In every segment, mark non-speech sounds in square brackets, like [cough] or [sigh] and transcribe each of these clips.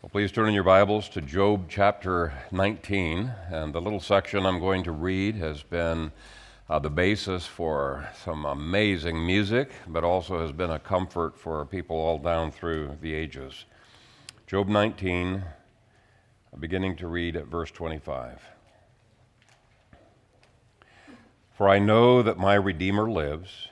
Well, please turn in your Bibles to Job chapter 19. And the little section I'm going to read has been uh, the basis for some amazing music, but also has been a comfort for people all down through the ages. Job 19, beginning to read at verse 25. For I know that my Redeemer lives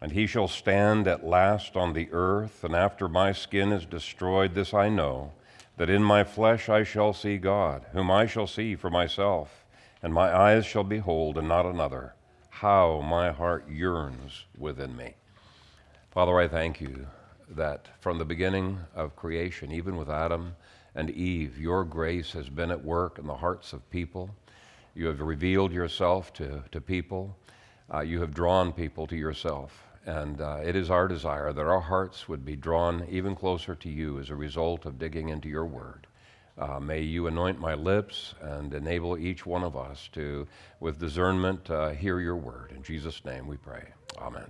and he shall stand at last on the earth, and after my skin is destroyed, this I know, that in my flesh I shall see God, whom I shall see for myself, and my eyes shall behold, and not another. How my heart yearns within me. Father, I thank you that from the beginning of creation, even with Adam and Eve, your grace has been at work in the hearts of people. You have revealed yourself to, to people. Uh, you have drawn people to yourself. And uh, it is our desire that our hearts would be drawn even closer to you as a result of digging into your word. Uh, may you anoint my lips and enable each one of us to, with discernment, uh, hear your word. In Jesus' name we pray. Amen.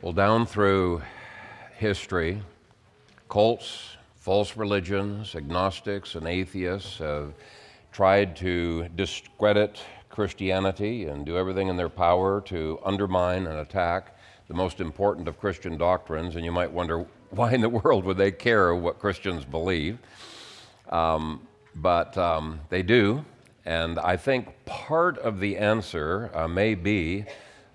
Well, down through history, cults, false religions, agnostics, and atheists have tried to discredit Christianity and do everything in their power to undermine and attack the most important of Christian doctrines. And you might wonder, [laughs] why in the world would they care what Christians believe? Um, but um, they do. And I think part of the answer uh, may be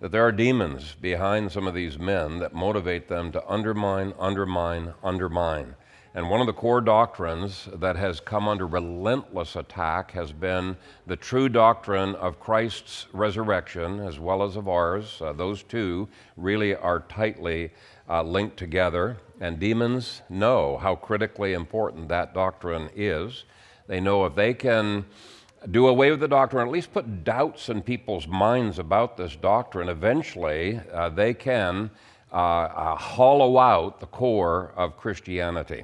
that there are demons behind some of these men that motivate them to undermine, undermine, undermine. And one of the core doctrines that has come under relentless attack has been the true doctrine of Christ's resurrection as well as of ours. Uh, those two really are tightly uh, linked together. And demons know how critically important that doctrine is. They know if they can do away with the doctrine, at least put doubts in people's minds about this doctrine, eventually uh, they can uh, uh, hollow out the core of Christianity.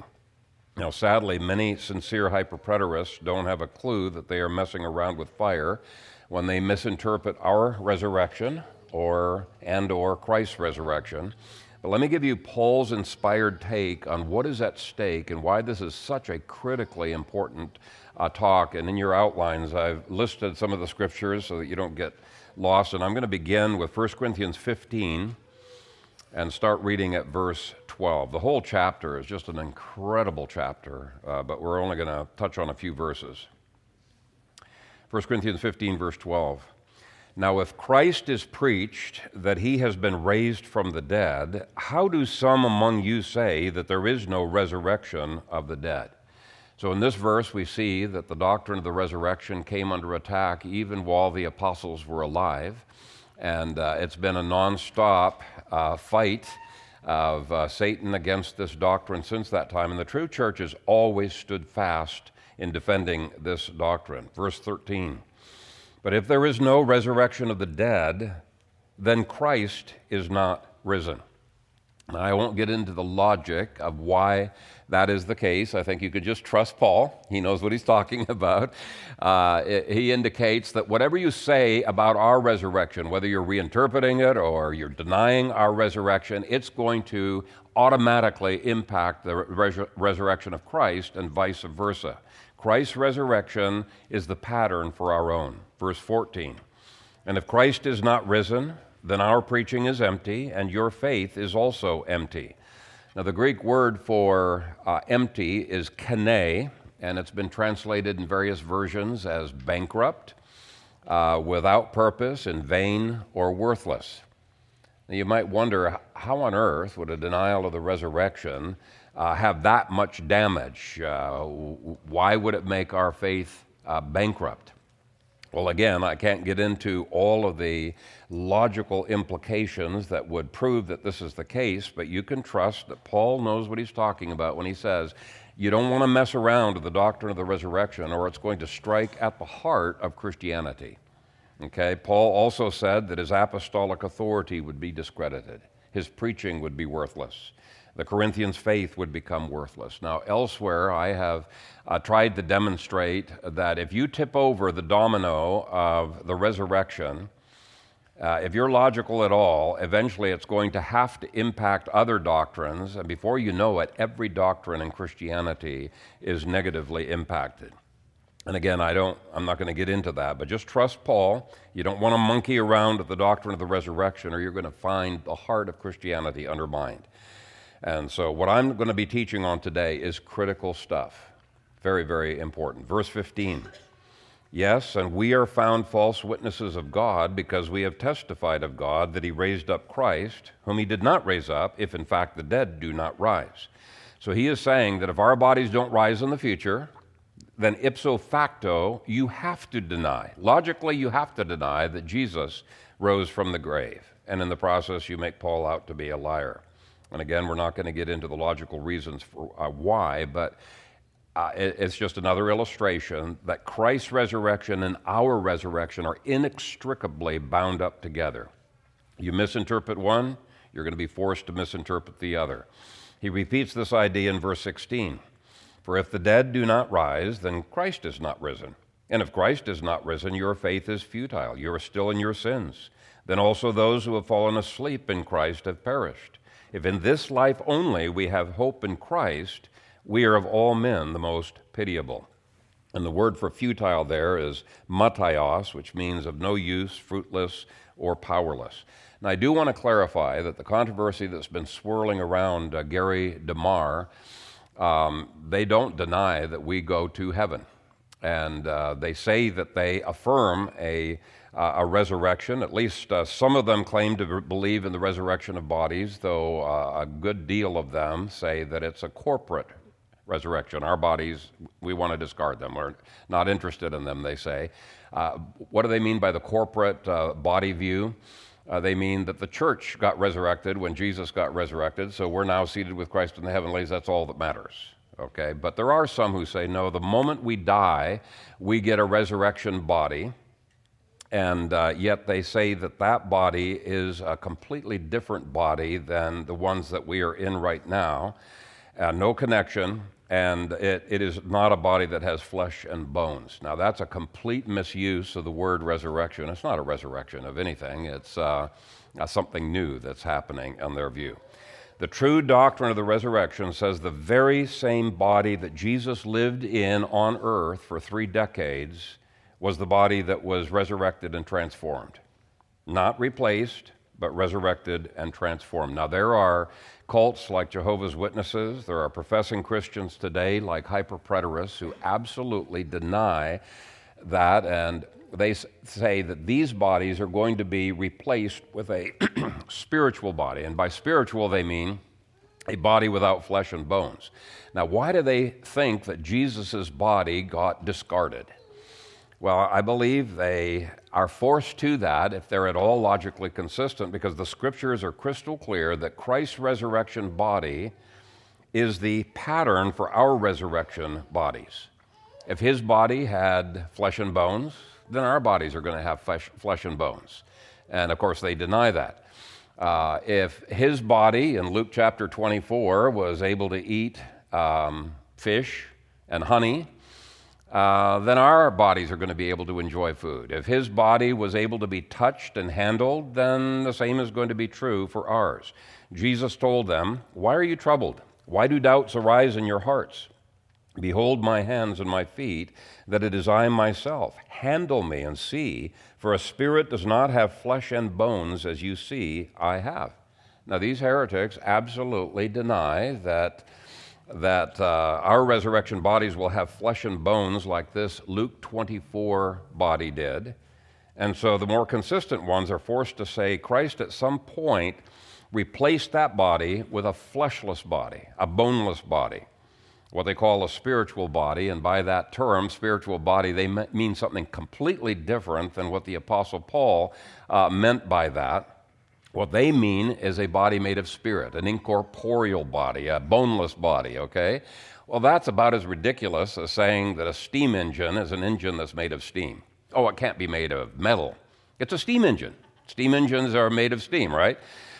Now, sadly, many sincere hyperpreterists don't have a clue that they are messing around with fire when they misinterpret our resurrection or and or Christ's resurrection. But let me give you Paul's inspired take on what is at stake and why this is such a critically important uh, talk. And in your outlines, I've listed some of the scriptures so that you don't get lost. And I'm going to begin with 1 Corinthians 15 and start reading at verse 12. The whole chapter is just an incredible chapter, uh, but we're only going to touch on a few verses. 1 Corinthians 15, verse 12. Now, if Christ is preached that he has been raised from the dead, how do some among you say that there is no resurrection of the dead? So, in this verse, we see that the doctrine of the resurrection came under attack even while the apostles were alive. And uh, it's been a nonstop uh, fight of uh, Satan against this doctrine since that time. And the true church has always stood fast in defending this doctrine. Verse 13 But if there is no resurrection of the dead, then Christ is not risen. I won't get into the logic of why that is the case. I think you could just trust Paul. He knows what he's [laughs] talking about. Uh, he indicates that whatever you say about our resurrection, whether you're reinterpreting it or you're denying our resurrection, it's going to automatically impact the res- resurrection of Christ and vice versa. Christ's resurrection is the pattern for our own. Verse 14. And if Christ is not risen, then our preaching is empty, and your faith is also empty. Now, the Greek word for uh, empty is kene, and it's been translated in various versions as bankrupt, uh, without purpose, in vain, or worthless. Now, you might wonder how on earth would a denial of the resurrection uh, have that much damage? Uh, why would it make our faith uh, bankrupt? Well, again, I can't get into all of the logical implications that would prove that this is the case, but you can trust that Paul knows what he's talking about when he says, you don't want to mess around with the doctrine of the resurrection, or it's going to strike at the heart of Christianity. Okay, Paul also said that his apostolic authority would be discredited, his preaching would be worthless the Corinthians' faith would become worthless. Now, elsewhere, I have uh, tried to demonstrate that if you tip over the domino of the resurrection, Uh, if you're logical at all, eventually it's going to have to impact other doctrines, and before you know it, every doctrine in Christianity is negatively impacted. And again, I don't, I'm not going to get into that, but just trust Paul. You don't want to monkey around with the doctrine of the resurrection, or you're going to find the heart of Christianity undermined. And so, what I'm going to be teaching on today is critical stuff. Very, very important. Verse 15. Yes, and we are found false witnesses of God because we have testified of God that He raised up Christ, whom He did not raise up, if in fact the dead do not rise. So He is saying that if our bodies don't rise in the future, then ipso facto, you have to deny. Logically, you have to deny that Jesus rose from the grave. And in the process, you make Paul out to be a liar. And again, we're not going to get into the logical reasons for uh, why, but uh, it's just another illustration that Christ's resurrection and our resurrection are inextricably bound up together. You misinterpret one, you're going to be forced to misinterpret the other. He repeats this idea in verse 16 For if the dead do not rise, then Christ is not risen. And if Christ is not risen, your faith is futile. You are still in your sins. Then also those who have fallen asleep in Christ have perished. If in this life only we have hope in Christ, we are of all men the most pitiable. And the word for futile there is mataios, which means of no use, fruitless, or powerless. Now, I do want to clarify that the controversy that's been swirling around uh, Gary DeMar, um, they don't deny that we go to heaven. And uh, they say that they affirm a, uh, a resurrection. At least uh, some of them claim to believe in the resurrection of bodies, though uh, a good deal of them say that it's a corporate resurrection. Our bodies, we want to discard them. We're not interested in them, they say. Uh, what do they mean by the corporate uh, body view? Uh, they mean that the church got resurrected when Jesus got resurrected, so we're now seated with Christ in the heavenlies. That's all that matters. Okay? But there are some who say, no, the moment we die, we get a resurrection body. And uh, yet they say that that body is a completely different body than the ones that we are in right now. Uh, no connection, and it, it is not a body that has flesh and bones. Now, that's a complete misuse of the word resurrection. It's not a resurrection of anything, it's uh, uh, something new that's happening in their view. The true doctrine of the resurrection says the very same body that Jesus lived in on earth for three decades was the body that was resurrected and transformed. Not replaced, but resurrected and transformed. Now, there are cults like Jehovah's Witnesses, there are professing Christians today like hyperpreterists who absolutely deny that, and they say that these bodies are going to be replaced with a [clears throat] spiritual body. And by spiritual, they mean a body without flesh and bones. Now, why do they think that Jesus' body got discarded? Well, I believe they are forced to that if they're at all logically consistent because the scriptures are crystal clear that Christ's resurrection body is the pattern for our resurrection bodies. If his body had flesh and bones, then our bodies are going to have flesh, flesh and bones. And of course, they deny that. Uh, if his body in Luke chapter 24 was able to eat um, fish and honey, uh, then our bodies are going to be able to enjoy food. If his body was able to be touched and handled, then the same is going to be true for ours. Jesus told them, Why are you troubled? Why do doubts arise in your hearts? Behold my hands and my feet, that it is I myself. Handle me and see, for a spirit does not have flesh and bones as you see I have. Now, these heretics absolutely deny that that uh, our resurrection bodies will have flesh and bones like this Luke 24 body did. And so the more consistent ones are forced to say Christ at some point replaced that body with a fleshless body, a boneless body, what they call a spiritual body. And by that term, spiritual body, they mean something completely different than what the Apostle Paul uh, meant by that. What they mean is a body made of spirit, an incorporeal body, a boneless body, okay? Well, that's about as ridiculous as saying that a steam engine is an engine that's made of steam. Oh, it can't be made of metal. It's a steam engine. Steam engines are made of steam, right?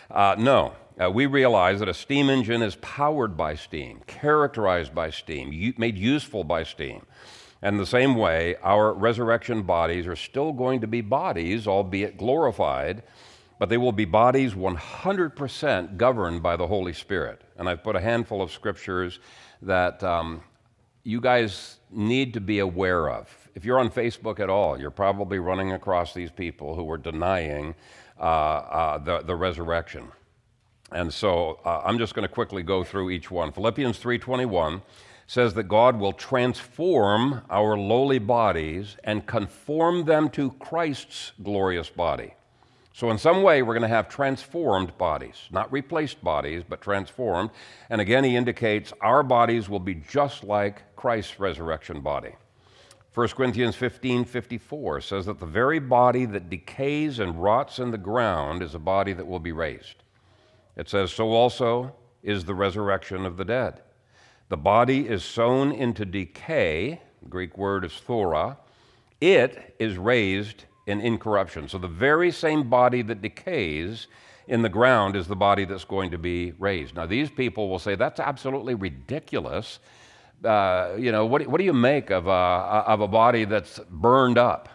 Uh, no. Uh, we realize that a steam engine is powered by steam, characterized by steam, made useful by steam. And the same way, our resurrection bodies are still going to be bodies, albeit glorified, but they will be bodies 100% governed by the Holy Spirit. And I've put a handful of scriptures that um, you guys need to be aware of. If you're on Facebook at all, you're probably running across these people who are denying uh, uh, the, the resurrection. And so uh, I'm just going to quickly go through each one. Philippians 3:21 says that God will transform our lowly bodies and conform them to Christ's glorious body. So, in some way, we're going to have transformed bodies, not replaced bodies, but transformed. And again, he indicates our bodies will be just like Christ's resurrection body. 1 Corinthians 15 54 says that the very body that decays and rots in the ground is a body that will be raised. It says, So also is the resurrection of the dead. The body is sown into decay, the Greek word is phthora. It is raised in incorruption. So the very same body that decays in the ground is the body that's going to be raised. Now, these people will say that's absolutely ridiculous. Uh, you know, what, what do you make of a, of a body that's burned up?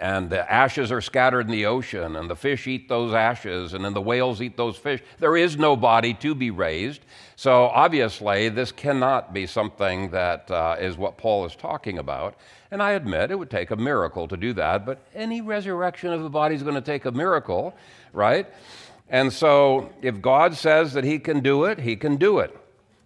And the ashes are scattered in the ocean, and the fish eat those ashes, and then the whales eat those fish. There is no body to be raised. So, obviously, this cannot be something that uh, is what Paul is talking about. And I admit it would take a miracle to do that, but any resurrection of the body is going to take a miracle, right? And so, if God says that He can do it, He can do it.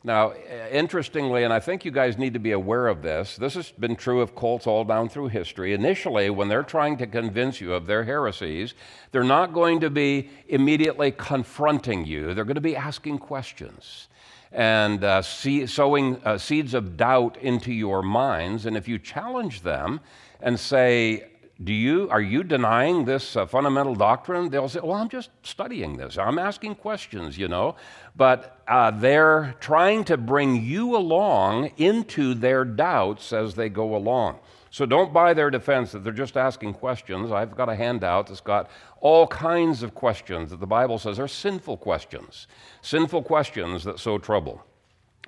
Now, interestingly, and I think you guys need to be aware of this, this has been true of cults all down through history. Initially, when they're trying to convince you of their heresies, they're not going to be immediately confronting you, they're going to be asking questions and uh, see, sowing uh, seeds of doubt into your minds. And if you challenge them and say, do you, are you denying this uh, fundamental doctrine? They'll say, well, I'm just studying this. I'm asking questions, you know. But uh, they're trying to bring you along into their doubts as they go along. So don't buy their defense that they're just asking questions. I've got a handout that's got all kinds of questions that the Bible says are sinful questions, sinful questions that sow trouble.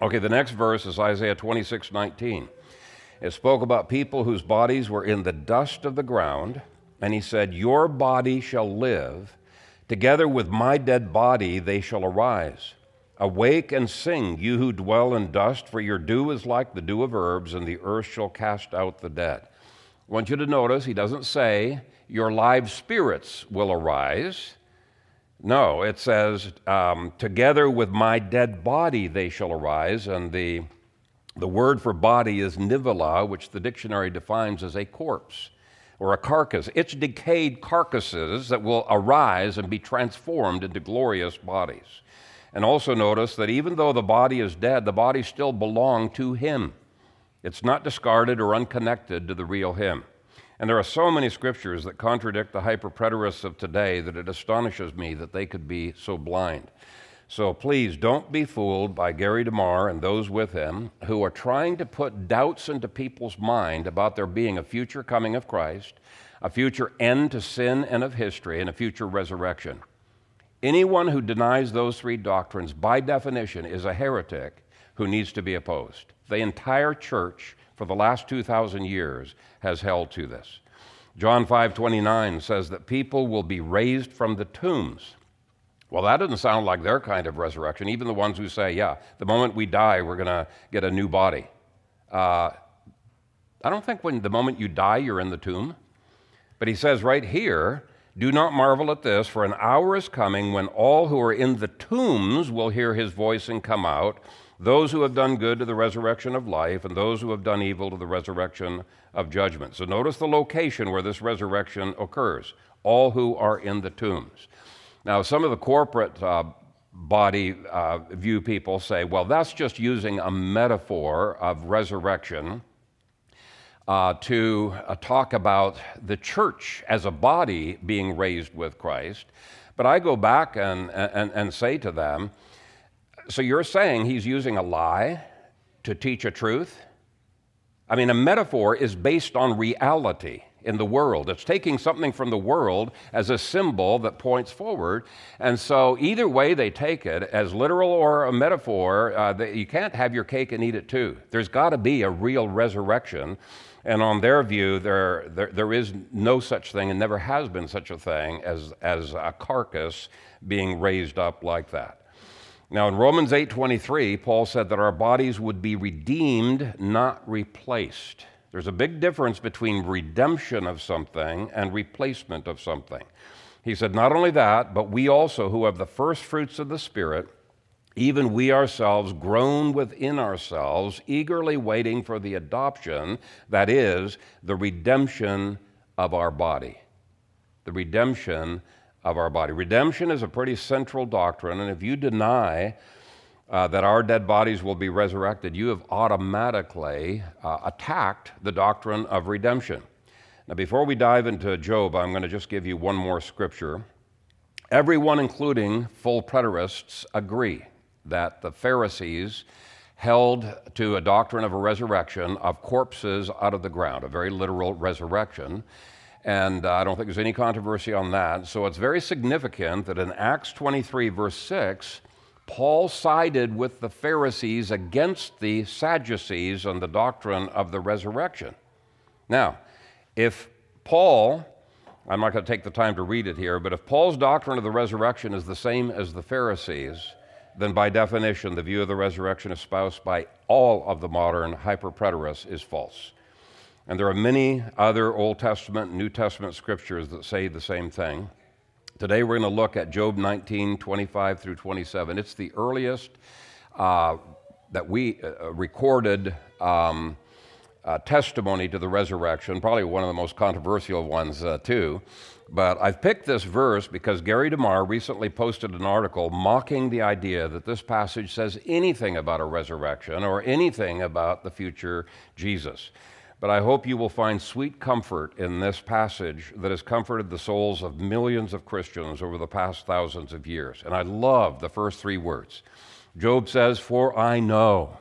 Okay, the next verse is Isaiah 26 19. It spoke about people whose bodies were in the dust of the ground, and he said, Your body shall live. Together with my dead body they shall arise. Awake and sing, you who dwell in dust, for your dew is like the dew of herbs, and the earth shall cast out the dead. I want you to notice he doesn't say, Your live spirits will arise. No, it says, um, Together with my dead body they shall arise, and the the word for body is nivela, which the dictionary defines as a corpse or a carcass. It's decayed carcasses that will arise and be transformed into glorious bodies. And also notice that even though the body is dead, the body still belongs to Him. It's not discarded or unconnected to the real Him. And there are so many scriptures that contradict the hyperpreterists of today that it astonishes me that they could be so blind. So please don't be fooled by Gary DeMar and those with him who are trying to put doubts into people's mind about there being a future coming of Christ, a future end to sin and of history, and a future resurrection. Anyone who denies those three doctrines, by definition, is a heretic who needs to be opposed. The entire church for the last 2,000 years has held to this. John 5:29 says that people will be raised from the tombs. Well, that doesn't sound like their kind of resurrection. Even the ones who say, yeah, the moment we die, we're going to get a new body. Uh, I don't think when the moment you die, you're in the tomb. But he says right here, do not marvel at this, for an hour is coming when all who are in the tombs will hear his voice and come out, those who have done good to the resurrection of life, and those who have done evil to the resurrection of judgment. So notice the location where this resurrection occurs all who are in the tombs. Now, some of the corporate uh, body uh, view people say, well, that's just using a metaphor of resurrection uh, to uh, talk about the church as a body being raised with Christ. But I go back and, and, and say to them, so you're saying he's using a lie to teach a truth? I mean, a metaphor is based on reality. In the world. It's taking something from the world as a symbol that points forward. And so, either way they take it, as literal or a metaphor, uh, they, you can't have your cake and eat it too. There's got to be a real resurrection. And on their view, there, there, there is no such thing and never has been such a thing as, as a carcass being raised up like that. Now in Romans 8:23, Paul said that our bodies would be redeemed, not replaced. There's a big difference between redemption of something and replacement of something. He said, Not only that, but we also, who have the first fruits of the Spirit, even we ourselves, groan within ourselves, eagerly waiting for the adoption, that is, the redemption of our body. The redemption of our body. Redemption is a pretty central doctrine, and if you deny uh, that our dead bodies will be resurrected, you have automatically uh, attacked the doctrine of redemption. Now, before we dive into Job, I'm going to just give you one more scripture. Everyone, including full preterists, agree that the Pharisees held to a doctrine of a resurrection of corpses out of the ground, a very literal resurrection. And uh, I don't think there's any controversy on that. So it's very significant that in Acts 23, verse 6, Paul sided with the Pharisees against the Sadducees on the doctrine of the resurrection. Now, if Paul, I'm not going to take the time to read it here, but if Paul's doctrine of the resurrection is the same as the Pharisees, then by definition, the view of the resurrection espoused by all of the modern hyperpreterists is false. And there are many other Old Testament and New Testament scriptures that say the same thing. Today we're going to look at Job 19, 25 through 27. It's the earliest uh, that we uh, recorded um, uh, testimony to the resurrection, probably one of the most controversial ones, uh, too. But I've picked this verse because Gary DeMar recently posted an article mocking the idea that this passage says anything about a resurrection or anything about the future Jesus. But I hope you will find sweet comfort in this passage that has comforted the souls of millions of Christians over the past thousands of years. And I love the first three words. Job says, For I know.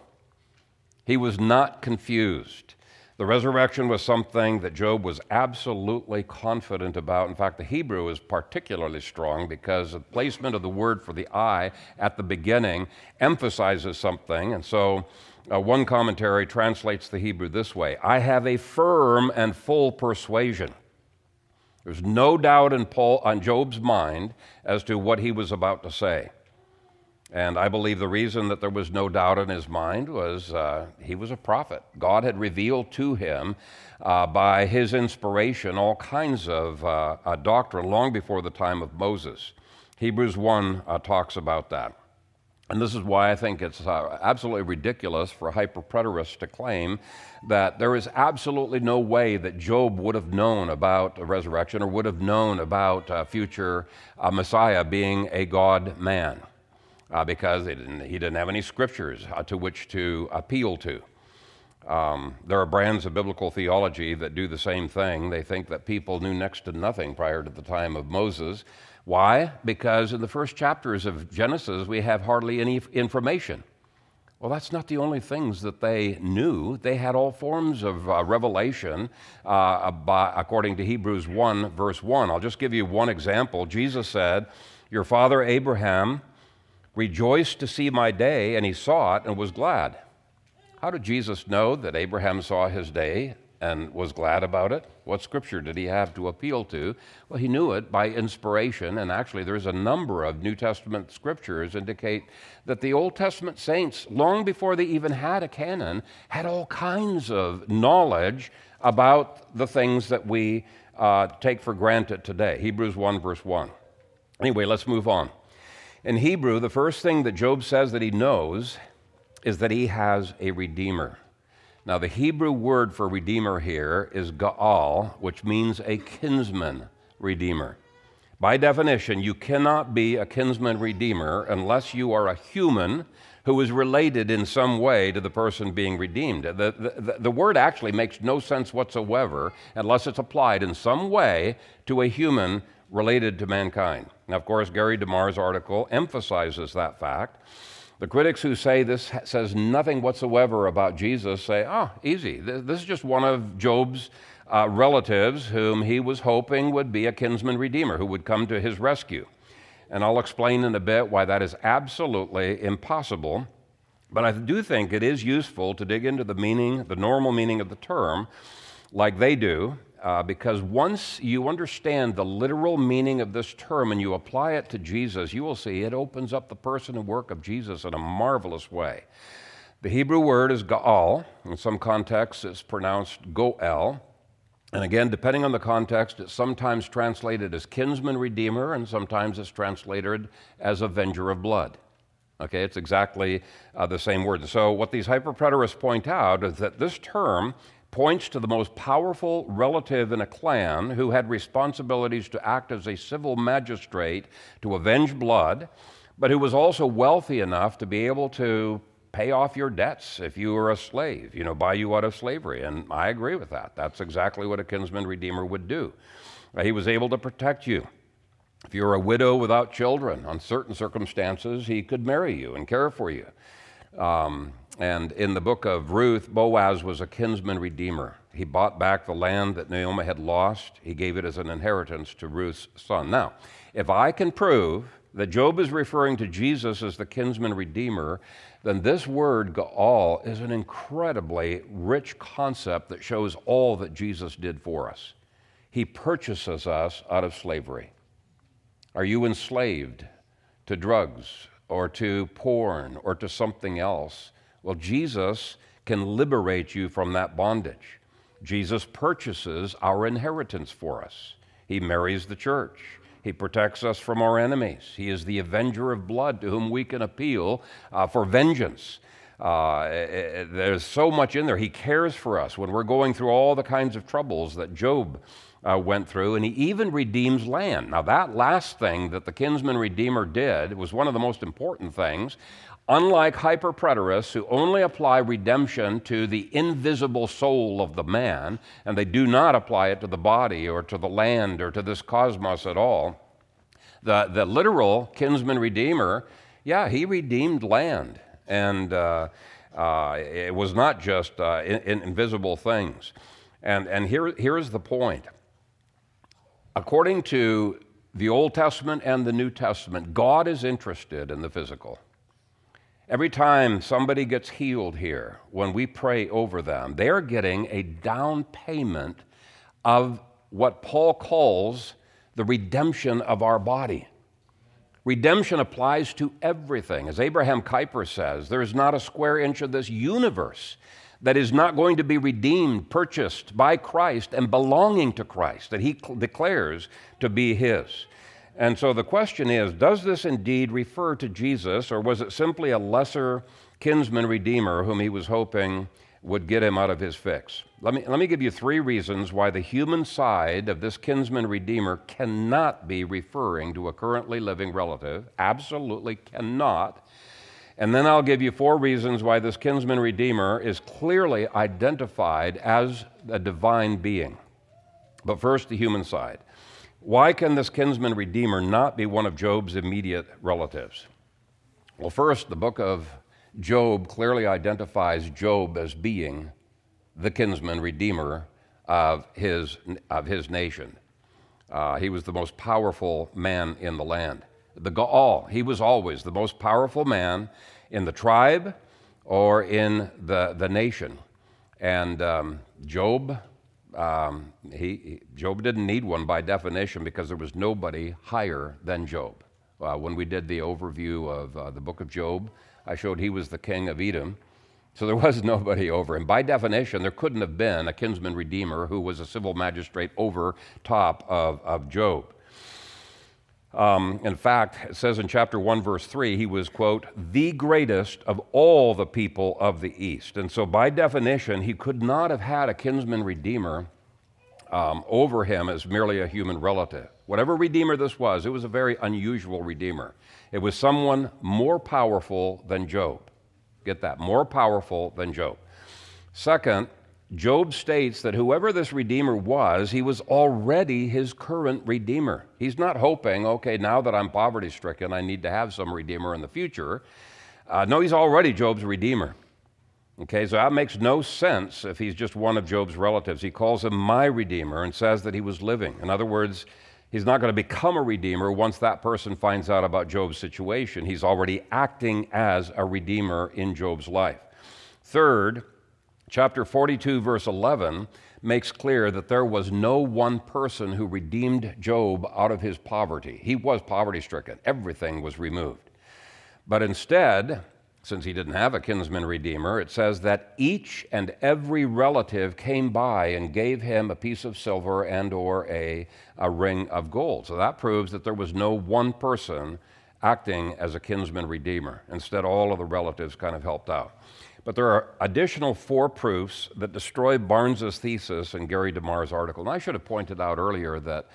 He was not confused. The resurrection was something that Job was absolutely confident about. In fact, the Hebrew is particularly strong because the placement of the word for the I at the beginning emphasizes something. And so uh, one commentary translates the Hebrew this way I have a firm and full persuasion. There's no doubt in Paul, on Job's mind as to what he was about to say. And I believe the reason that there was no doubt in his mind was uh, he was a prophet. God had revealed to him uh, by his inspiration all kinds of uh, doctrine long before the time of Moses. Hebrews 1 uh, talks about that. And this is why I think it's uh, absolutely ridiculous for hyperpreterists to claim that there is absolutely no way that Job would have known about a resurrection or would have known about a future uh, Messiah being a God man uh, because didn't, he didn't have any scriptures uh, to which to appeal to. Um, there are brands of biblical theology that do the same thing. They think that people knew next to nothing prior to the time of Moses. Why? Because in the first chapters of Genesis, we have hardly any information. Well, that's not the only things that they knew. They had all forms of uh, revelation uh, according to Hebrews 1, verse 1. I'll just give you one example. Jesus said, Your father Abraham rejoiced to see my day, and he saw it and was glad. How did Jesus know that Abraham saw his day and was glad about it. What scripture did he have to appeal to? Well, he knew it by inspiration, and actually, there's a number of New Testament scriptures indicate that the Old Testament saints, long before they even had a canon, had all kinds of knowledge about the things that we uh, take for granted today. Hebrews 1, verse 1. Anyway, let's move on. In Hebrew, the first thing that Job says that he knows is that he has a redeemer. Now, the Hebrew word for redeemer here is Gaal, which means a kinsman redeemer. By definition, you cannot be a kinsman redeemer unless you are a human who is related in some way to the person being redeemed. The, the, the, word actually makes no sense whatsoever unless it's applied in some way to a human related to mankind. Now, of course, Gary DeMar's article emphasizes that fact. The critics who say this says nothing whatsoever about Jesus say, oh, easy. This is just one of Job's uh, relatives whom he was hoping would be a kinsman redeemer who would come to his rescue. And I'll explain in a bit why that is absolutely impossible. But I do think it is useful to dig into the meaning, the normal meaning of the term, like they do, uh, because once you understand the literal meaning of this term and you apply it to Jesus, you will see it opens up the person and work of Jesus in a marvelous way. The Hebrew word is Gaal. In some contexts, it's pronounced Goel. And again, depending on the context, it's sometimes translated as kinsman redeemer, and sometimes it's translated as avenger of blood. Okay, it's exactly uh, the same word. So, what these hyperpreterists point out is that this term points to the most powerful relative in a clan who had responsibilities to act as a civil magistrate to avenge blood, but who was also wealthy enough to be able to pay off your debts if you were a slave, you know, buy you out of slavery. And I agree with that. That's exactly what a kinsman redeemer would do. He was able to protect you. If you were a widow without children, on certain circumstances, he could marry you and care for you. Um, and in the book of Ruth, Boaz was a kinsman redeemer. He bought back the land that Naomi had lost. He gave it as an inheritance to Ruth's son. Now, if I can prove that Job is referring to Jesus as the kinsman redeemer, then this word Gaal is an incredibly rich concept that shows all that Jesus did for us. He purchases us out of slavery. Are you enslaved to drugs or to porn or to something else? Well, Jesus can liberate you from that bondage. Jesus purchases our inheritance for us. He marries the church. He protects us from our enemies. He is the avenger of blood to whom we can appeal uh, for vengeance. Uh, it, it, there's so much in there. He cares for us when we're going through all the kinds of troubles that Job uh, went through, and he even redeems land. Now, that last thing that the kinsman redeemer did was one of the most important things. Unlike hyperpreterists who only apply redemption to the invisible soul of the man, and they do not apply it to the body or to the land or to this cosmos at all, the, the literal kinsman redeemer, yeah, he redeemed land. And uh, uh, it was not just uh, in, in invisible things. And, and here, here's the point. According to the Old Testament and the New Testament, God is interested in the physical. Every time somebody gets healed here, when we pray over them, they're getting a down payment of what Paul calls the redemption of our body. Redemption applies to everything. As Abraham Kuyper says, there is not a square inch of this universe that is not going to be redeemed, purchased by Christ, and belonging to Christ, that he declares to be his. And so the question is Does this indeed refer to Jesus, or was it simply a lesser kinsman redeemer whom he was hoping would get him out of his fix? Let me, let me give you three reasons why the human side of this kinsman redeemer cannot be referring to a currently living relative. Absolutely cannot. And then I'll give you four reasons why this kinsman redeemer is clearly identified as a divine being. But first, the human side. Why can this kinsman redeemer not be one of Job's immediate relatives? Well, first, the book of Job clearly identifies Job as being the kinsman redeemer of his, of his nation. Uh, he was the most powerful man in the land. The Gaal, he was always the most powerful man in the tribe or in the, the nation. And um, Job um, he, Job didn't need one by definition because there was nobody higher than Job. Uh, when we did the overview of uh, the book of Job, I showed he was the king of Edom. So there was [laughs] nobody over him. By definition, there couldn't have been a kinsman redeemer who was a civil magistrate over top of, of Job. Um, in fact, it says in chapter 1, verse 3, he was, quote, the greatest of all the people of the East. And so, by definition, he could not have had a kinsman redeemer um, over him as merely a human relative. Whatever redeemer this was, it was a very unusual redeemer. It was someone more powerful than Job. Get that? More powerful than Job. Second, Job states that whoever this Redeemer was, he was already his current Redeemer. He's not hoping, okay, now that I'm poverty stricken, I need to have some Redeemer in the future. Uh, no, he's already Job's Redeemer. Okay, so that makes no sense if he's just one of Job's relatives. He calls him my Redeemer and says that he was living. In other words, he's not going to become a Redeemer once that person finds out about Job's situation. He's already acting as a Redeemer in Job's life. Third, chapter 42, verse 11 makes clear that there was no one person who redeemed Job out of his poverty. He was poverty stricken, everything was removed. But instead, since he didn't have a kinsman redeemer, it says that each and every relative came by and gave him a piece of silver and or a, a ring of gold. So that proves that there was no one person acting as a kinsman redeemer. Instead, all of the relatives kind of helped out. But there are additional four proofs that destroy Barnes's thesis in Gary DeMar's article. And I should have pointed out earlier that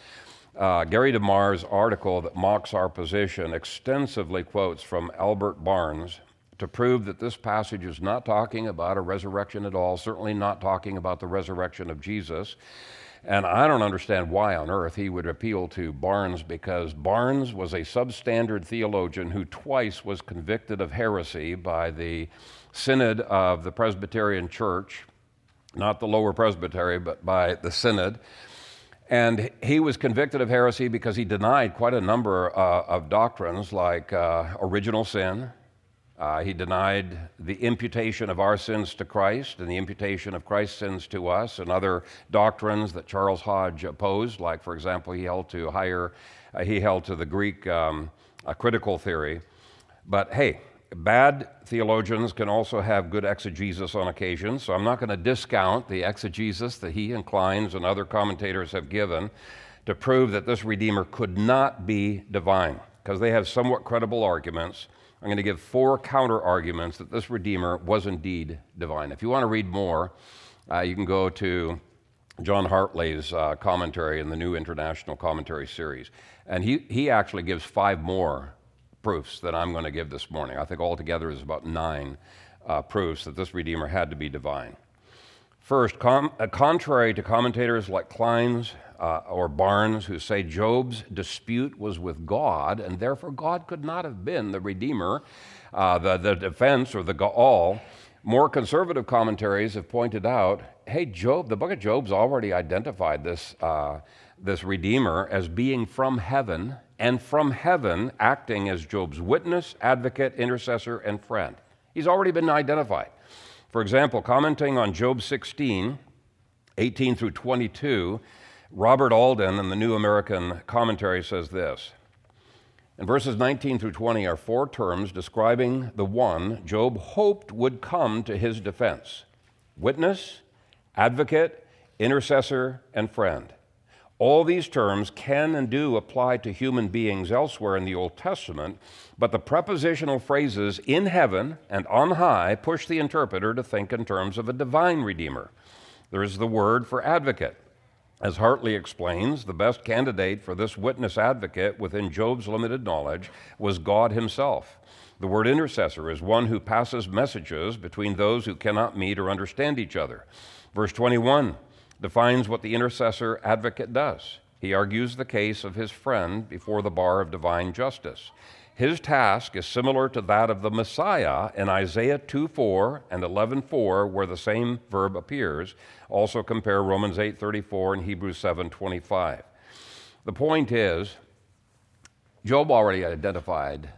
uh, Gary DeMar's article that mocks our position extensively quotes from Albert Barnes to prove that this passage is not talking about a resurrection at all, certainly not talking about the resurrection of Jesus. And I don't understand why on earth he would appeal to Barnes because Barnes was a substandard theologian who twice was convicted of heresy by the synod of the Presbyterian Church, not the lower presbytery, but by the synod. And he was convicted of heresy because he denied quite a number uh, of doctrines like uh, original sin. Uh, he denied the imputation of our sins to Christ and the imputation of Christ's sins to us, and other doctrines that Charles Hodge opposed. Like, for example, he held to higher, uh, he held to the Greek um, critical theory. But hey, Bad theologians can also have good exegesis on occasion, so I'm not going to discount the exegesis that he and Clines and other commentators have given to prove that this Redeemer could not be divine, because they have somewhat credible arguments. I'm going to give four counter arguments that this Redeemer was indeed divine. If you want to read more, uh, you can go to John Hartley's uh, commentary in the New International Commentary Series. And he, he actually gives five more proofs that I'm going to give this morning. I think altogether is about nine uh, proofs that this Redeemer had to be divine. First, com- uh, contrary to commentators like Clines uh, or Barnes, who say Job's dispute was with God, and therefore God could not have been the Redeemer, uh, the, the defense or the Gaal, more conservative commentaries have pointed out hey, Job, the book of Job's already identified this, uh, this Redeemer as being from heaven and from heaven acting as Job's witness, advocate, intercessor, and friend. He's already been identified. For example, commenting on Job 16, 18 through 22, Robert Alden in the New American Commentary says this. In verses 19 through 20 are four terms describing the one Job hoped would come to his defense witness, advocate, intercessor, and friend. All these terms can and do apply to human beings elsewhere in the Old Testament, but the prepositional phrases in heaven and on high push the interpreter to think in terms of a divine Redeemer. There is the word for advocate. As Hartley explains, the best candidate for this witness advocate within Job's limited knowledge was God himself. The word intercessor is one who passes messages between those who cannot meet or understand each other. Verse 21 defines what the intercessor advocate does. He argues the case of his friend before the bar of divine justice. His task is similar to that of the Messiah in Isaiah 2:4 and 11:4 where the same verb appears. Also compare Romans 8:34 and Hebrews 7:25. The point is Job already identified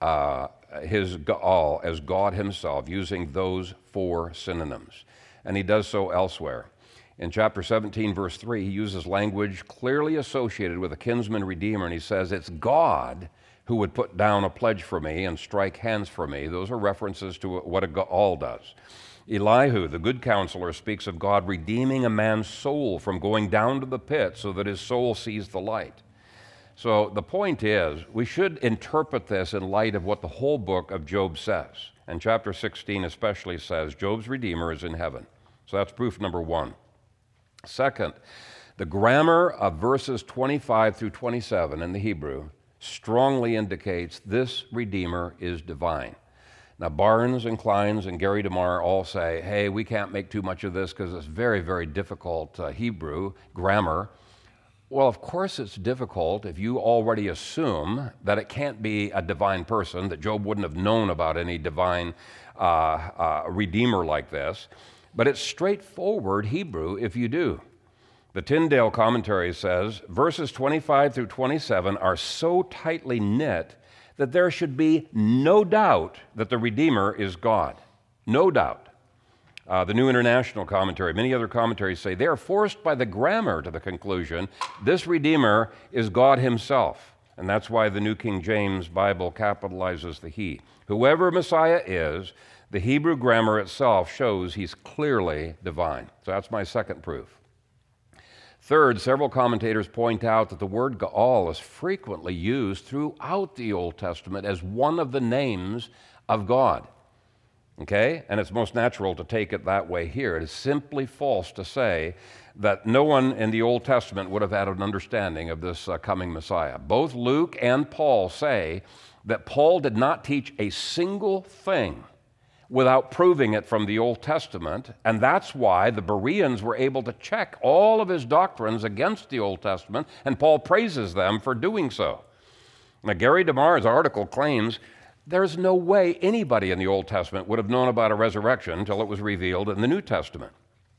uh, his Gaal as God himself using those four synonyms, and he does so elsewhere. In chapter 17, verse 3, he uses language clearly associated with a kinsman redeemer, and he says, It's God who would put down a pledge for me and strike hands for me. Those are references to what a Gaal does. Elihu, the good counselor, speaks of God redeeming a man's soul from going down to the pit so that his soul sees the light. So the point is, we should interpret this in light of what the whole book of Job says. And chapter 16 especially says, Job's Redeemer is in heaven. So that's proof number one. Second, the grammar of verses 25 through 27 in the Hebrew strongly indicates this Redeemer is divine. Now, Barnes and Clines and Gary DeMar all say, hey, we can't make too much of this because it's very, very difficult uh, Hebrew grammar. Well, of course, it's difficult if you already assume that it can't be a divine person, that Job wouldn't have known about any divine uh, uh, redeemer like this, but it's straightforward Hebrew if you do. The Tyndale commentary says verses 25 through 27 are so tightly knit that there should be no doubt that the Redeemer is God. No doubt. Uh, the New International Commentary, many other commentaries say they are forced by the grammar to the conclusion this Redeemer is God Himself. And that's why the New King James Bible capitalizes the He. Whoever Messiah is, the Hebrew grammar itself shows He's clearly divine. So that's my second proof. Third, several commentators point out that the word Gaal is frequently used throughout the Old Testament as one of the names of God. Okay? And it's most natural to take it that way here. It is simply false to say that no one in the Old Testament would have had an understanding of this uh, coming Messiah. Both Luke and Paul say that Paul did not teach a single thing without proving it from the Old Testament, and that's why the Bereans were able to check all of his doctrines against the Old Testament, and Paul praises them for doing so. Now, Gary DeMar's article claims there's no way anybody in the Old Testament would have known about a resurrection until it was revealed in the New Testament.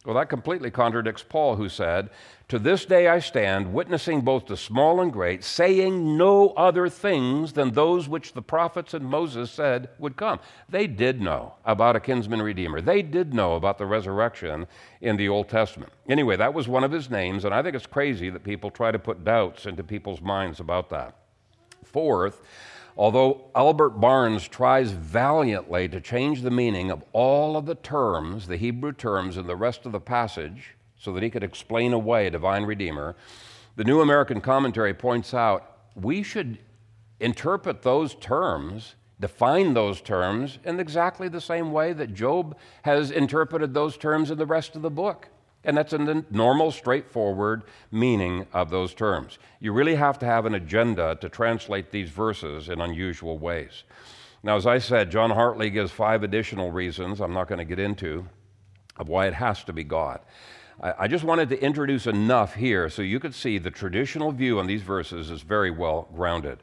Well, that completely contradicts Paul, who said, To this day I stand, witnessing both the small and great, saying no other things than those which the prophets and Moses said would come. They did know about a kinsman redeemer, they did know about the resurrection in the Old Testament. Anyway, that was one of his names, and I think it's crazy that people try to put doubts into people's minds about that. Fourth, Although Albert Barnes tries valiantly to change the meaning of all of the terms, the Hebrew terms, in the rest of the passage, so that he could explain away a divine Redeemer, the New American Commentary points out we should interpret those terms, define those terms, in exactly the same way that Job has interpreted those terms in the rest of the book. And that's in the normal, straightforward meaning of those terms. You really have to have an agenda to translate these verses in unusual ways. Now, as I said, John Hartley gives five additional reasons I'm not going to get into of why it has to be God. I, just wanted to introduce enough here so you could see the traditional view on these verses is very well grounded.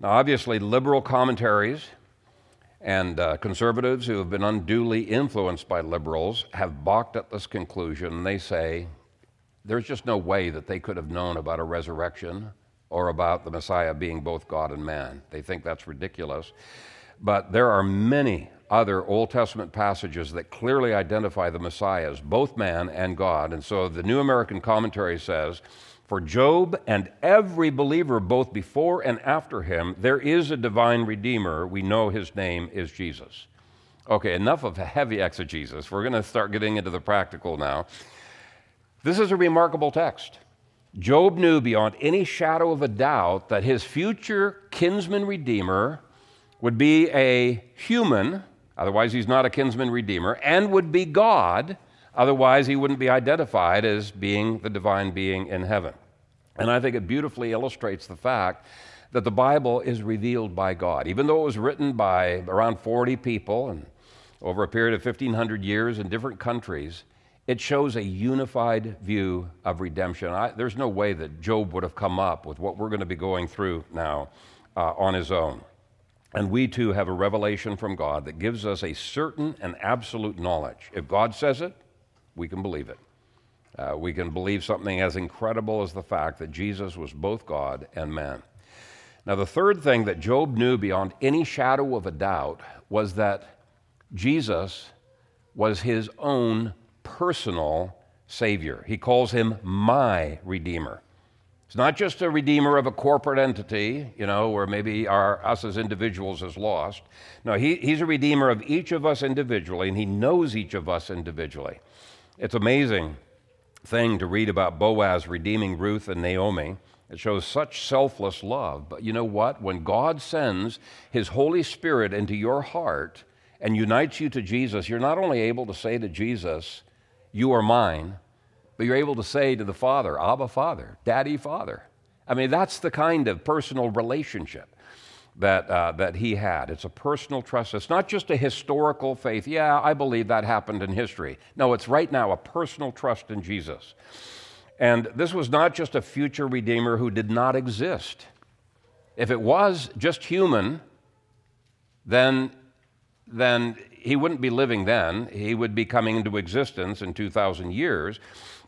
Now, obviously, liberal commentaries and uh, conservatives who have been unduly influenced by liberals have balked at this conclusion. They say there's just no way that they could have known about a resurrection or about the Messiah being both God and man. They think that's ridiculous. But there are many other Old Testament passages that clearly identify the Messiah as both man and God. And so the New American Commentary says for Job and every believer, both before and after him, there is a divine Redeemer. We know his name is Jesus. Okay, enough of heavy exegesis. We're going to start getting into the practical now. This is a remarkable text. Job knew beyond any shadow of a doubt that his future kinsman redeemer would be a human, otherwise, he's not a kinsman redeemer, and would be God, Otherwise, he wouldn't be identified as being the divine being in heaven. And I think it beautifully illustrates the fact that the Bible is revealed by God. Even though it was written by around 40 people and over a period of 1,500 years in different countries, it shows a unified view of redemption. I, there's no way that Job would have come up with what we're going to be going through now uh, on his own. And we too have a revelation from God that gives us a certain and absolute knowledge. If God says it, we can believe it. Uh, we can believe something as incredible as the fact that Jesus was both God and man. Now, the third thing that Job knew beyond any shadow of a doubt was that Jesus was his own personal Savior. He calls him my Redeemer. It's not just a Redeemer of a corporate entity, you know, where maybe our, us as individuals is lost. No, he, he's a Redeemer of each of us individually, and he knows each of us individually. It's amazing thing to read about Boaz redeeming Ruth and Naomi. It shows such selfless love. But you know what? When God sends His Holy Spirit into your heart and unites you to Jesus, you're not only able to say to Jesus, You are mine, but you're able to say to the Father, Abba, Father, Daddy, Father. I mean, that's the kind of personal relationship that, uh, that he had. It's a personal trust. It's not just a historical faith. Yeah, I believe that happened in history. No, it's right now a personal trust in Jesus. And this was not just a future Redeemer who did not exist. If it was just human, then, then he wouldn't be living then, he would be coming into existence in 2,000 years.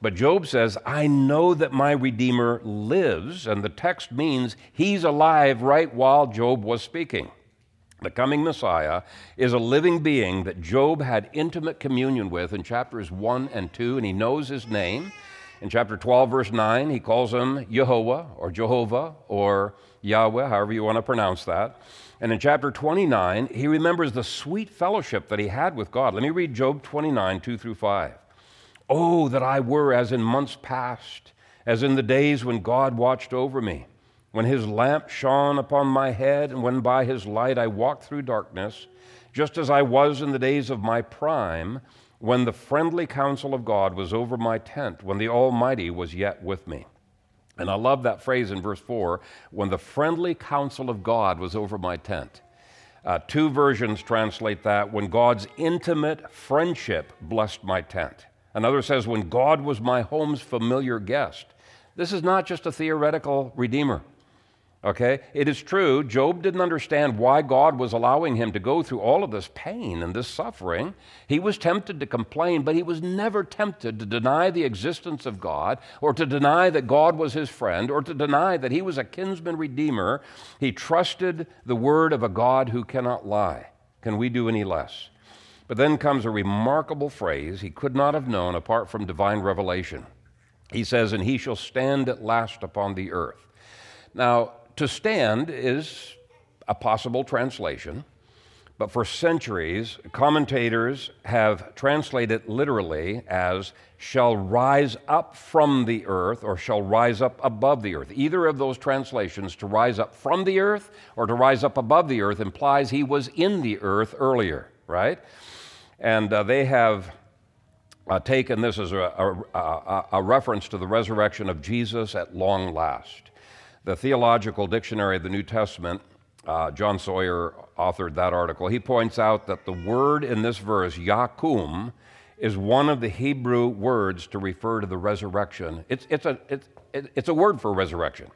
But Job says, I know that my Redeemer lives, and the text means he's alive right while Job was speaking. The coming Messiah is a living being that Job had intimate communion with in chapters 1 and 2, and he knows his name. In chapter 12, verse 9, he calls him Jehovah or Jehovah or Yahweh, however you want to pronounce that. And in chapter 29, he remembers the sweet fellowship that he had with God. Let me read Job 29, 2 through 5. Oh, that I were as in months past, as in the days when God watched over me, when his lamp shone upon my head, and when by his light I walked through darkness, just as I was in the days of my prime, when the friendly counsel of God was over my tent, when the Almighty was yet with me. And I love that phrase in verse 4 when the friendly counsel of God was over my tent. Uh, two versions translate that when God's intimate friendship blessed my tent. Another says, when God was my home's familiar guest. This is not just a theoretical redeemer. Okay? It is true, Job didn't understand why God was allowing him to go through all of this pain and this suffering. He was tempted to complain, but he was never tempted to deny the existence of God or to deny that God was his friend or to deny that he was a kinsman redeemer. He trusted the word of a God who cannot lie. Can we do any less? But then comes a remarkable phrase he could not have known apart from divine revelation. He says, And he shall stand at last upon the earth. Now, to stand is a possible translation, but for centuries, commentators have translated literally as shall rise up from the earth or shall rise up above the earth. Either of those translations, to rise up from the earth or to rise up above the earth, implies he was in the earth earlier, right? And uh, they have uh, taken this as a, a, a, reference to the resurrection of Jesus at long last. The Theological Dictionary of the New Testament, uh, John Sawyer authored that article. He points out that the word in this verse, Yakum, is one of the Hebrew words to refer to the resurrection. It's, it's, a, it's, it's a word for resurrection.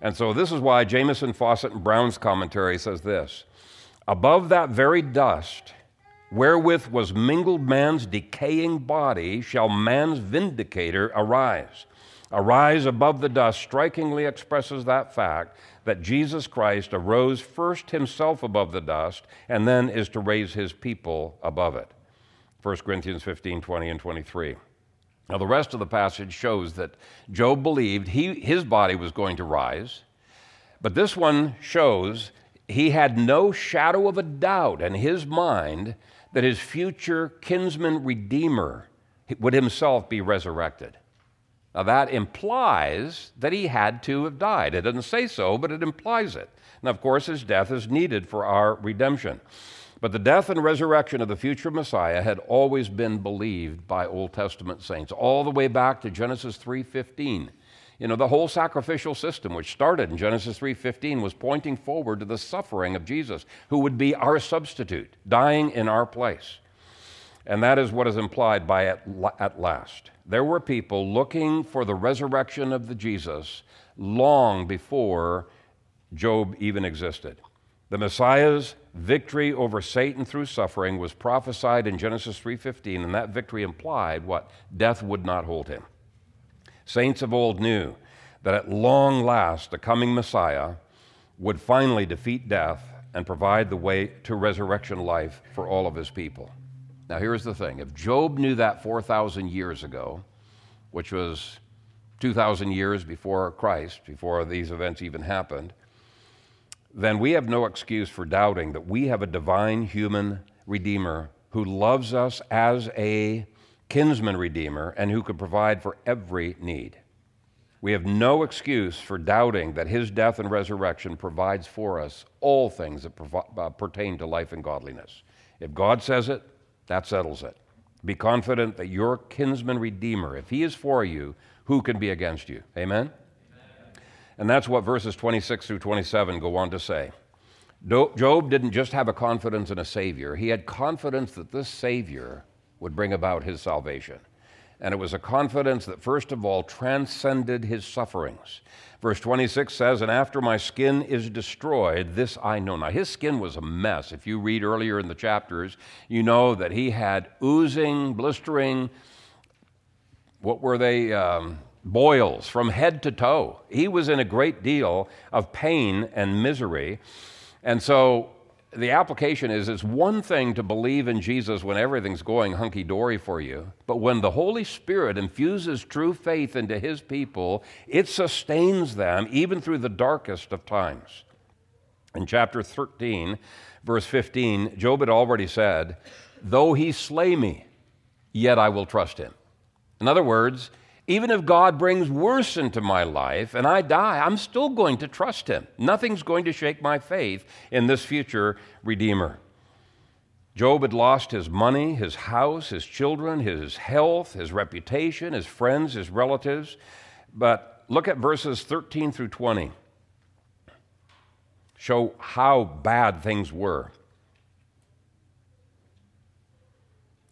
And so this is why Jamieson, Fausset, and Brown's commentary says this Above that very dust, wherewith was mingled man's decaying body, shall man's vindicator arise. Arise above the dust strikingly expresses that fact that Jesus Christ arose first himself above the dust and then is to raise his people above it. 1 Corinthians 15 20 and 23. Now, the rest of the passage shows that Job believed he, his body was going to rise, but this one shows he had no shadow of a doubt in his mind that his future kinsman redeemer would himself be resurrected. Now, that implies that he had to have died. It doesn't say so, but it implies it. And of course, his death is needed for our redemption. But the death and resurrection of the future Messiah had always been believed by Old Testament saints, all the way back to Genesis 3:15. You know, the whole sacrificial system, which started in Genesis 3:15, was pointing forward to the suffering of Jesus, who would be our substitute, dying in our place. And that is what is implied by at, at last. There were people looking for the resurrection of the Jesus long before Job even existed. The Messiah's victory over Satan through suffering was prophesied in Genesis 3:15 and that victory implied what death would not hold him. Saints of old knew that at long last the coming Messiah would finally defeat death and provide the way to resurrection life for all of his people. Now, here's the thing if Job knew that 4,000 years ago, which was 2,000 years before Christ, before these events even happened, then we have no excuse for doubting that we have a divine human Redeemer who loves us as a kinsman redeemer, and who could provide for every need. We have no excuse for doubting that his death and resurrection provides for us all things that uh, pertain to life and godliness. If God says it, that settles it. Be confident that your kinsman redeemer, if he is for you, who can be against you? Amen? Amen? And that's what verses 26 through 27 go on to say. Job didn't just have a confidence in a Savior, he had confidence that this Savior would bring about his salvation. And it was a confidence that, first of all, transcended his sufferings. Verse 26 says, And after my skin is destroyed, this I know. Now, his skin was a mess. If you read earlier in the chapters, you know that he had oozing, blistering, what were they? Um, boils from head to toe. He was in a great deal of pain and misery. And so the application is it's one thing to believe in Jesus when everything's going hunky dory for you, but when the Holy Spirit infuses true faith into his people, it sustains them even through the darkest of times. In chapter 13, verse 15, Job had already said, Though he slay me, yet I will trust him. In other words, even if God brings worse into my life and I die, I'm still going to trust Him. Nothing's going to shake my faith in this future Redeemer. Job had lost his money, his house, his children, his health, his reputation, his friends, his relatives. But look at verses 13 through 20. Show how bad things were.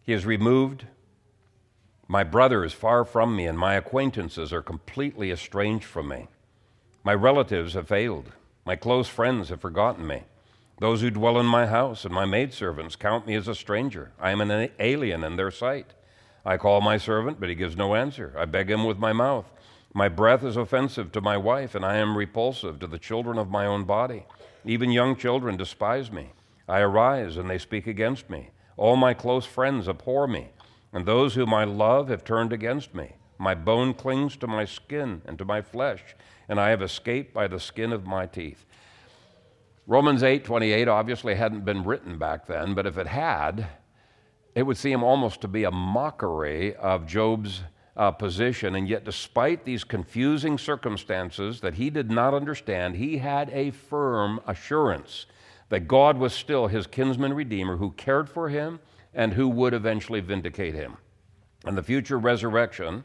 He has removed my brother is far from me, and my acquaintances are completely estranged from me. My relatives have failed. My close friends have forgotten me. Those who dwell in my house and my maidservants count me as a stranger. I am an alien in their sight. I call my servant, but he gives no answer. I beg him with my mouth. My breath is offensive to my wife, and I am repulsive to the children of my own body. Even young children despise me. I arise, and they speak against me. All my close friends abhor me and those whom I love have turned against me. My bone clings to my skin and to my flesh, and I have escaped by the skin of my teeth. Romans 8:28 obviously hadn't been written back then, but if it had, it would seem almost to be a mockery of Job's uh, position. And yet, despite these confusing circumstances that he did not understand, he had a firm assurance that God was still his kinsman redeemer who cared for him and who would eventually vindicate him. And the future resurrection,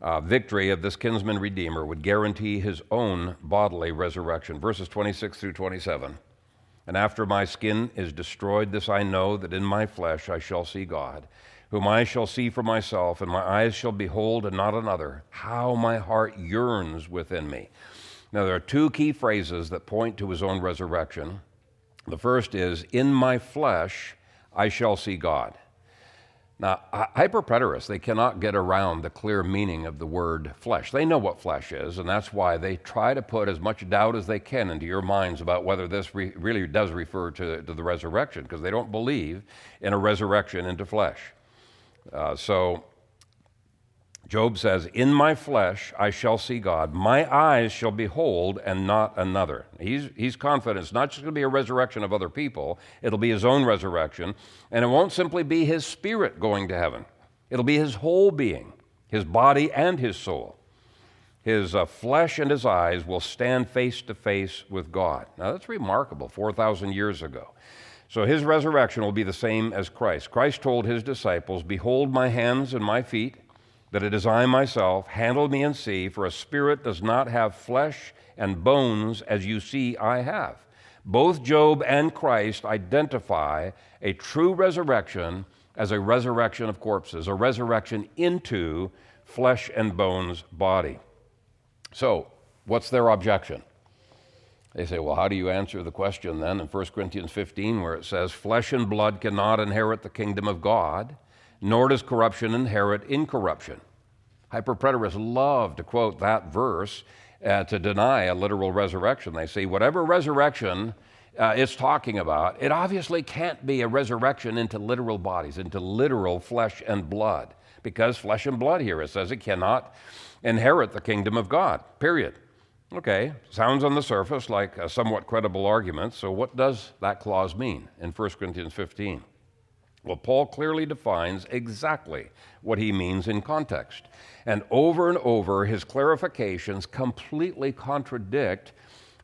uh, victory of this kinsman redeemer would guarantee his own bodily resurrection. Verses 26 through 27. And after my skin is destroyed, this I know that in my flesh I shall see God, whom I shall see for myself, and my eyes shall behold and not another. How my heart yearns within me. Now, there are two key phrases that point to his own resurrection. The first is, In my flesh I shall see God. Now, hyperpreterists, they cannot get around the clear meaning of the word flesh. They know what flesh is, and that's why they try to put as much doubt as they can into your minds about whether this re- really does refer to, to the resurrection, because they don't believe in a resurrection into flesh. Uh, so, Job says, In my flesh I shall see God. My eyes shall behold and not another. He's, he's confident it's not just going to be a resurrection of other people, it'll be his own resurrection. And it won't simply be his spirit going to heaven, it'll be his whole being, his body and his soul. His uh, flesh and his eyes will stand face to face with God. Now that's remarkable, 4,000 years ago. So his resurrection will be the same as Christ. Christ told his disciples, Behold my hands and my feet that it is I myself, handle me and see, for a spirit does not have flesh and bones as you see I have. Both Job and Christ identify a true resurrection as a resurrection of corpses, a resurrection into flesh and bones body. So, what's their objection? They say, well, how do you answer the question then in 1 Corinthians 15, where it says, Flesh and blood cannot inherit the kingdom of God? Nor does corruption inherit incorruption. Hyperpreterists love to quote that verse uh, to deny a literal resurrection. They say, whatever resurrection uh, it's talking about, it obviously can't be a resurrection into literal bodies, into literal flesh and blood, because flesh and blood here, it says it cannot inherit the kingdom of God, period. Okay, sounds on the surface like a somewhat credible argument, so what does that clause mean in 1 Corinthians 15? Well, Paul clearly defines exactly what he means in context. And over and over, his clarifications completely contradict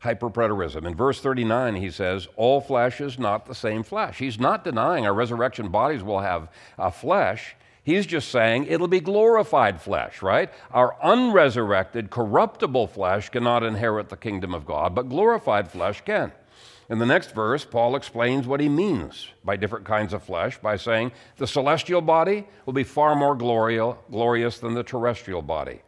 hyperpreterism. In verse 39, he says, All flesh is not the same flesh. He's not denying our resurrection bodies will have a flesh. He's just saying it'll be glorified flesh, right? Our unresurrected, corruptible flesh cannot inherit the kingdom of God, but glorified flesh can. In the next verse, Paul explains what he means by different kinds of flesh by saying the celestial body will be far more glorious than the terrestrial body.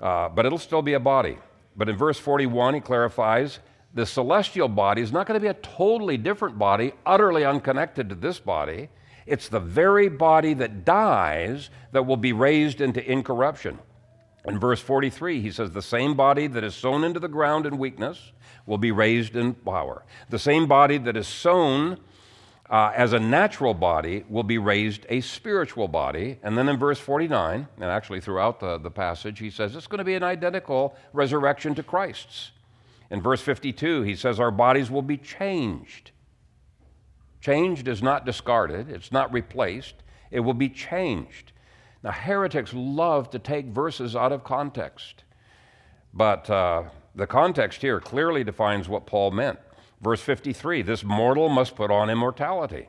Uh, but it'll still be a body. But in verse 41, he clarifies the celestial body is not going to be a totally different body, utterly unconnected to this body. It's the very body that dies that will be raised into incorruption. In verse 43, he says, The same body that is sown into the ground in weakness will be raised in power. The same body that is sown uh, as a natural body will be raised a spiritual body. And then in verse 49, and actually throughout the, the passage, he says it's going to be an identical resurrection to Christ's. In verse 52, he says our bodies will be changed. Changed is not discarded, it's not replaced, it will be changed. Now, heretics love to take verses out of context, but uh, the context here clearly defines what Paul meant. Verse 53 this mortal must put on immortality.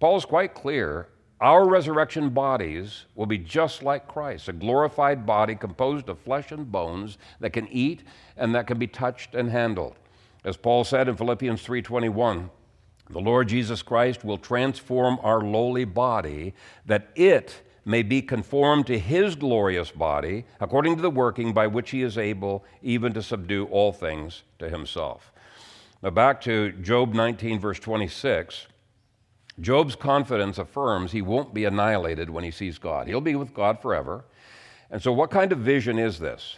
Paul's quite clear our resurrection bodies will be just like Christ, a glorified body composed of flesh and bones that can eat and that can be touched and handled. As Paul said in Philippians 3:21, the Lord Jesus Christ will transform our lowly body that it may be conformed to his glorious body, according to the working by which he is able even to subdue all things to himself. Now, back to Job 19, verse 26. Job's confidence affirms he won't be annihilated when he sees God. He'll be with God forever. And so, what kind of vision is this?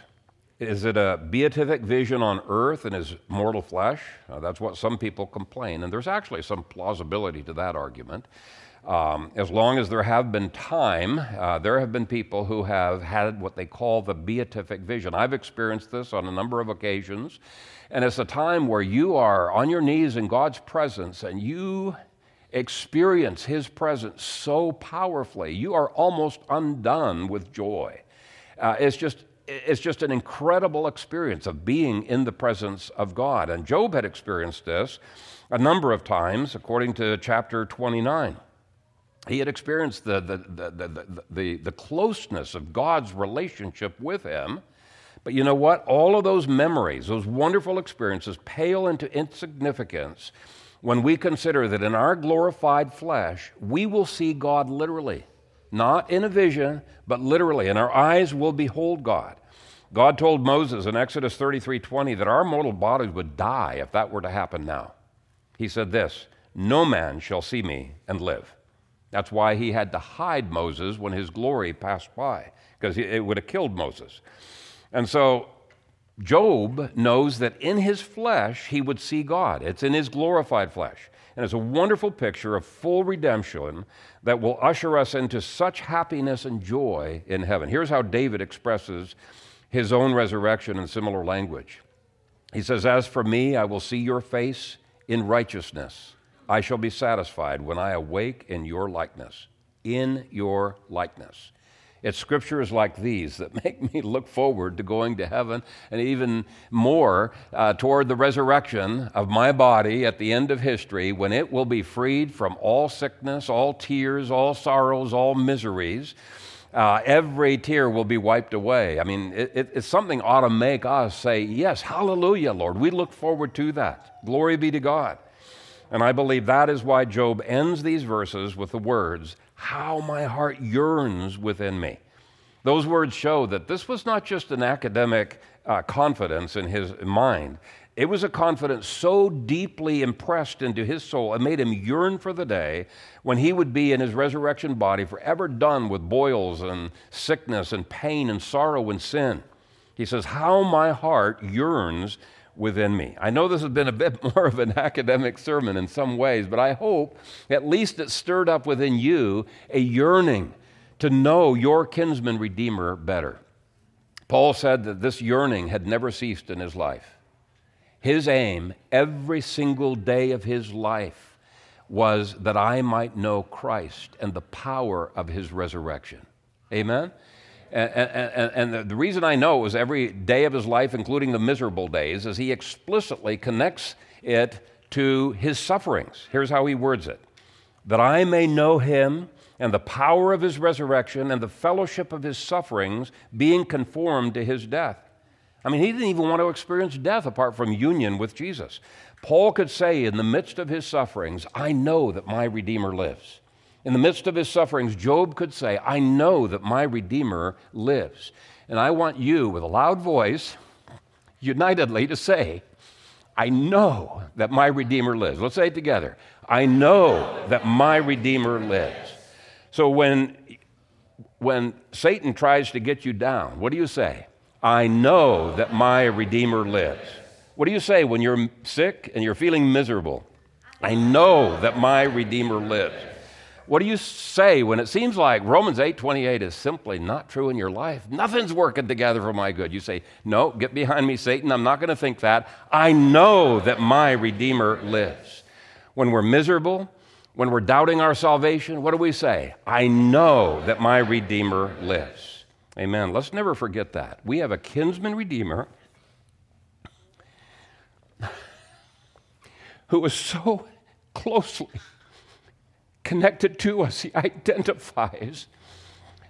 Is it a beatific vision on earth in his mortal flesh? Uh, that's what some people complain, and there's actually some plausibility to that argument. Um, as long as there have been time, uh, there have been people who have had what they call the beatific vision. I've experienced this on a number of occasions, and it's a time where you are on your knees in God's presence and you experience His presence so powerfully, you are almost undone with joy. Uh, it's just it's just an incredible experience of being in the presence of God. And Job had experienced this a number of times, according to chapter 29 he had experienced the, the, the, the, the, closeness of God's relationship with him. But you know what? All of those memories, those wonderful experiences, pale into insignificance when we consider that in our glorified flesh, we will see God literally. Not in a vision, but literally, and our eyes will behold God. God told Moses in Exodus 33 20 that our mortal bodies would die if that were to happen now. He said this No man shall see me and live. That's why he had to hide Moses when his glory passed by, because it would have killed Moses. And so Job knows that in his flesh he would see God. It's in his glorified flesh. And it's a wonderful picture of full redemption that will usher us into such happiness and joy in heaven. Here's how David expresses his own resurrection in similar language. He says, As for me, I will see your face in righteousness. I shall be satisfied when I awake in your likeness. In your likeness. It's scriptures like these that [laughs] make me look forward to going to heaven and even more uh, toward the resurrection of my body at the end of history when it will be freed from all sickness, all tears, all sorrows, all miseries. Uh, every tear will be wiped away. I mean, it, it, it's something ought to make us say, Yes, hallelujah, Lord. We look forward to that. Glory be to God. And I believe that is why Job ends these verses with the words, How my heart yearns within me. Those words show that this was not just an academic uh, confidence in his mind. It was a confidence so deeply impressed into his soul and made him yearn for the day when he would be in his resurrection body forever done with boils and sickness and pain and sorrow and sin. He says, How my heart yearns within me. I know this has been a bit [laughs] more of an academic sermon in some ways, but I hope at least it stirred up within you a yearning to know your kinsman redeemer better. Paul said that this yearning had never ceased in his life. His aim every single day of his life was that I might know Christ and the power of his resurrection. Amen? And, and, and, the reason I know is every day of his life, including the miserable days, is he explicitly connects it to his sufferings. Here's how he words it that I may know him and the power of his resurrection and the fellowship of his sufferings, being conformed to his death. I mean, he didn't even want to experience death apart from union with Jesus. Paul could say in the midst of his sufferings, I know that my Redeemer lives. In the midst of his sufferings, Job could say, I know that my Redeemer lives. And I want you, with a loud voice, unitedly, to say, I know that my Redeemer lives. Let's say it together. I know that my Redeemer lives. So when, when Satan tries to get you down, what do you say? I know that my Redeemer lives. What do you say when you're sick and you're feeling miserable? I know that my Redeemer lives. What do you say when it seems like Romans 8:28 is simply not true in your life? Nothing's working together for my good. You say, "No, get behind me, Satan. I'm not going to think that. I know that my Redeemer lives." When we're miserable, when we're doubting our salvation, what do we say? I know that my Redeemer lives. Amen. Let's never forget that. We have a kinsman Redeemer [laughs] who is so [laughs] closely connected to us. He [laughs] identifies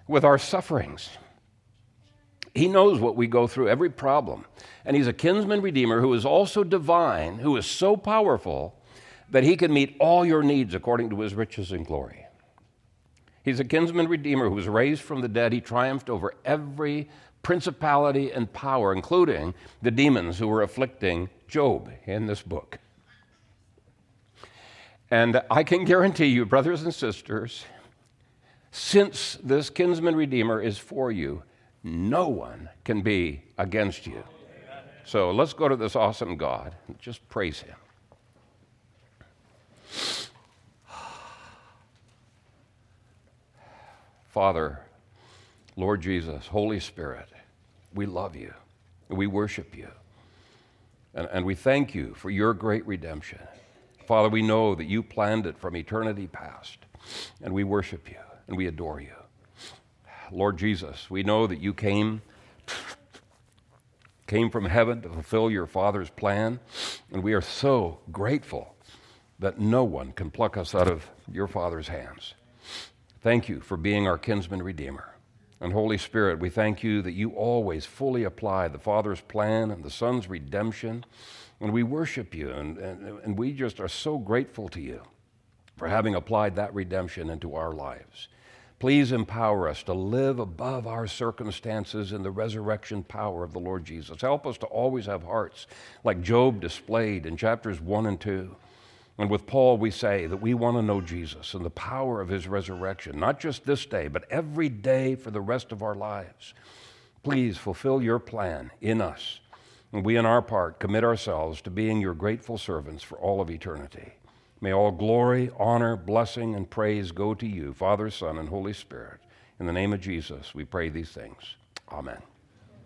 with our sufferings. He knows what we go through, every problem. And he's a kinsman redeemer who is also divine, who is so powerful that he can meet all your needs according to his riches and glory. He's a kinsman redeemer who was raised from the dead. He triumphed over every principality and power, including the demons who were afflicting Job in this book. And I can guarantee you, brothers and sisters, since this kinsman redeemer is for you, no one can be against you. So let's go to this awesome God and just praise him. Father, Lord Jesus, Holy Spirit, we love you. We worship you. And, and we thank you for your great redemption. Father, we know that you planned it from eternity past, and we worship you and we adore you. Lord Jesus, we know that you came came from heaven to fulfill your Father's plan, and we are so grateful that no one can pluck us out of your Father's hands. Thank you for being our kinsman redeemer. And Holy Spirit, we thank you that you always fully apply the Father's plan and the Son's redemption and we worship you, and, and, and we just are so grateful to you for having applied that redemption into our lives. Please empower us to live above our circumstances in the resurrection power of the Lord Jesus. Help us to always have hearts like Job displayed in chapters 1 and 2. And with Paul, we say that we want to know Jesus and the power of his resurrection, not just this day, but every day for the rest of our lives. Please fulfill your plan in us and we, on our part, commit ourselves to being your grateful servants for all of eternity. May all glory, honor, blessing, and praise go to you, Father, Son, and Holy Spirit. In the name of Jesus, we pray these things. Amen.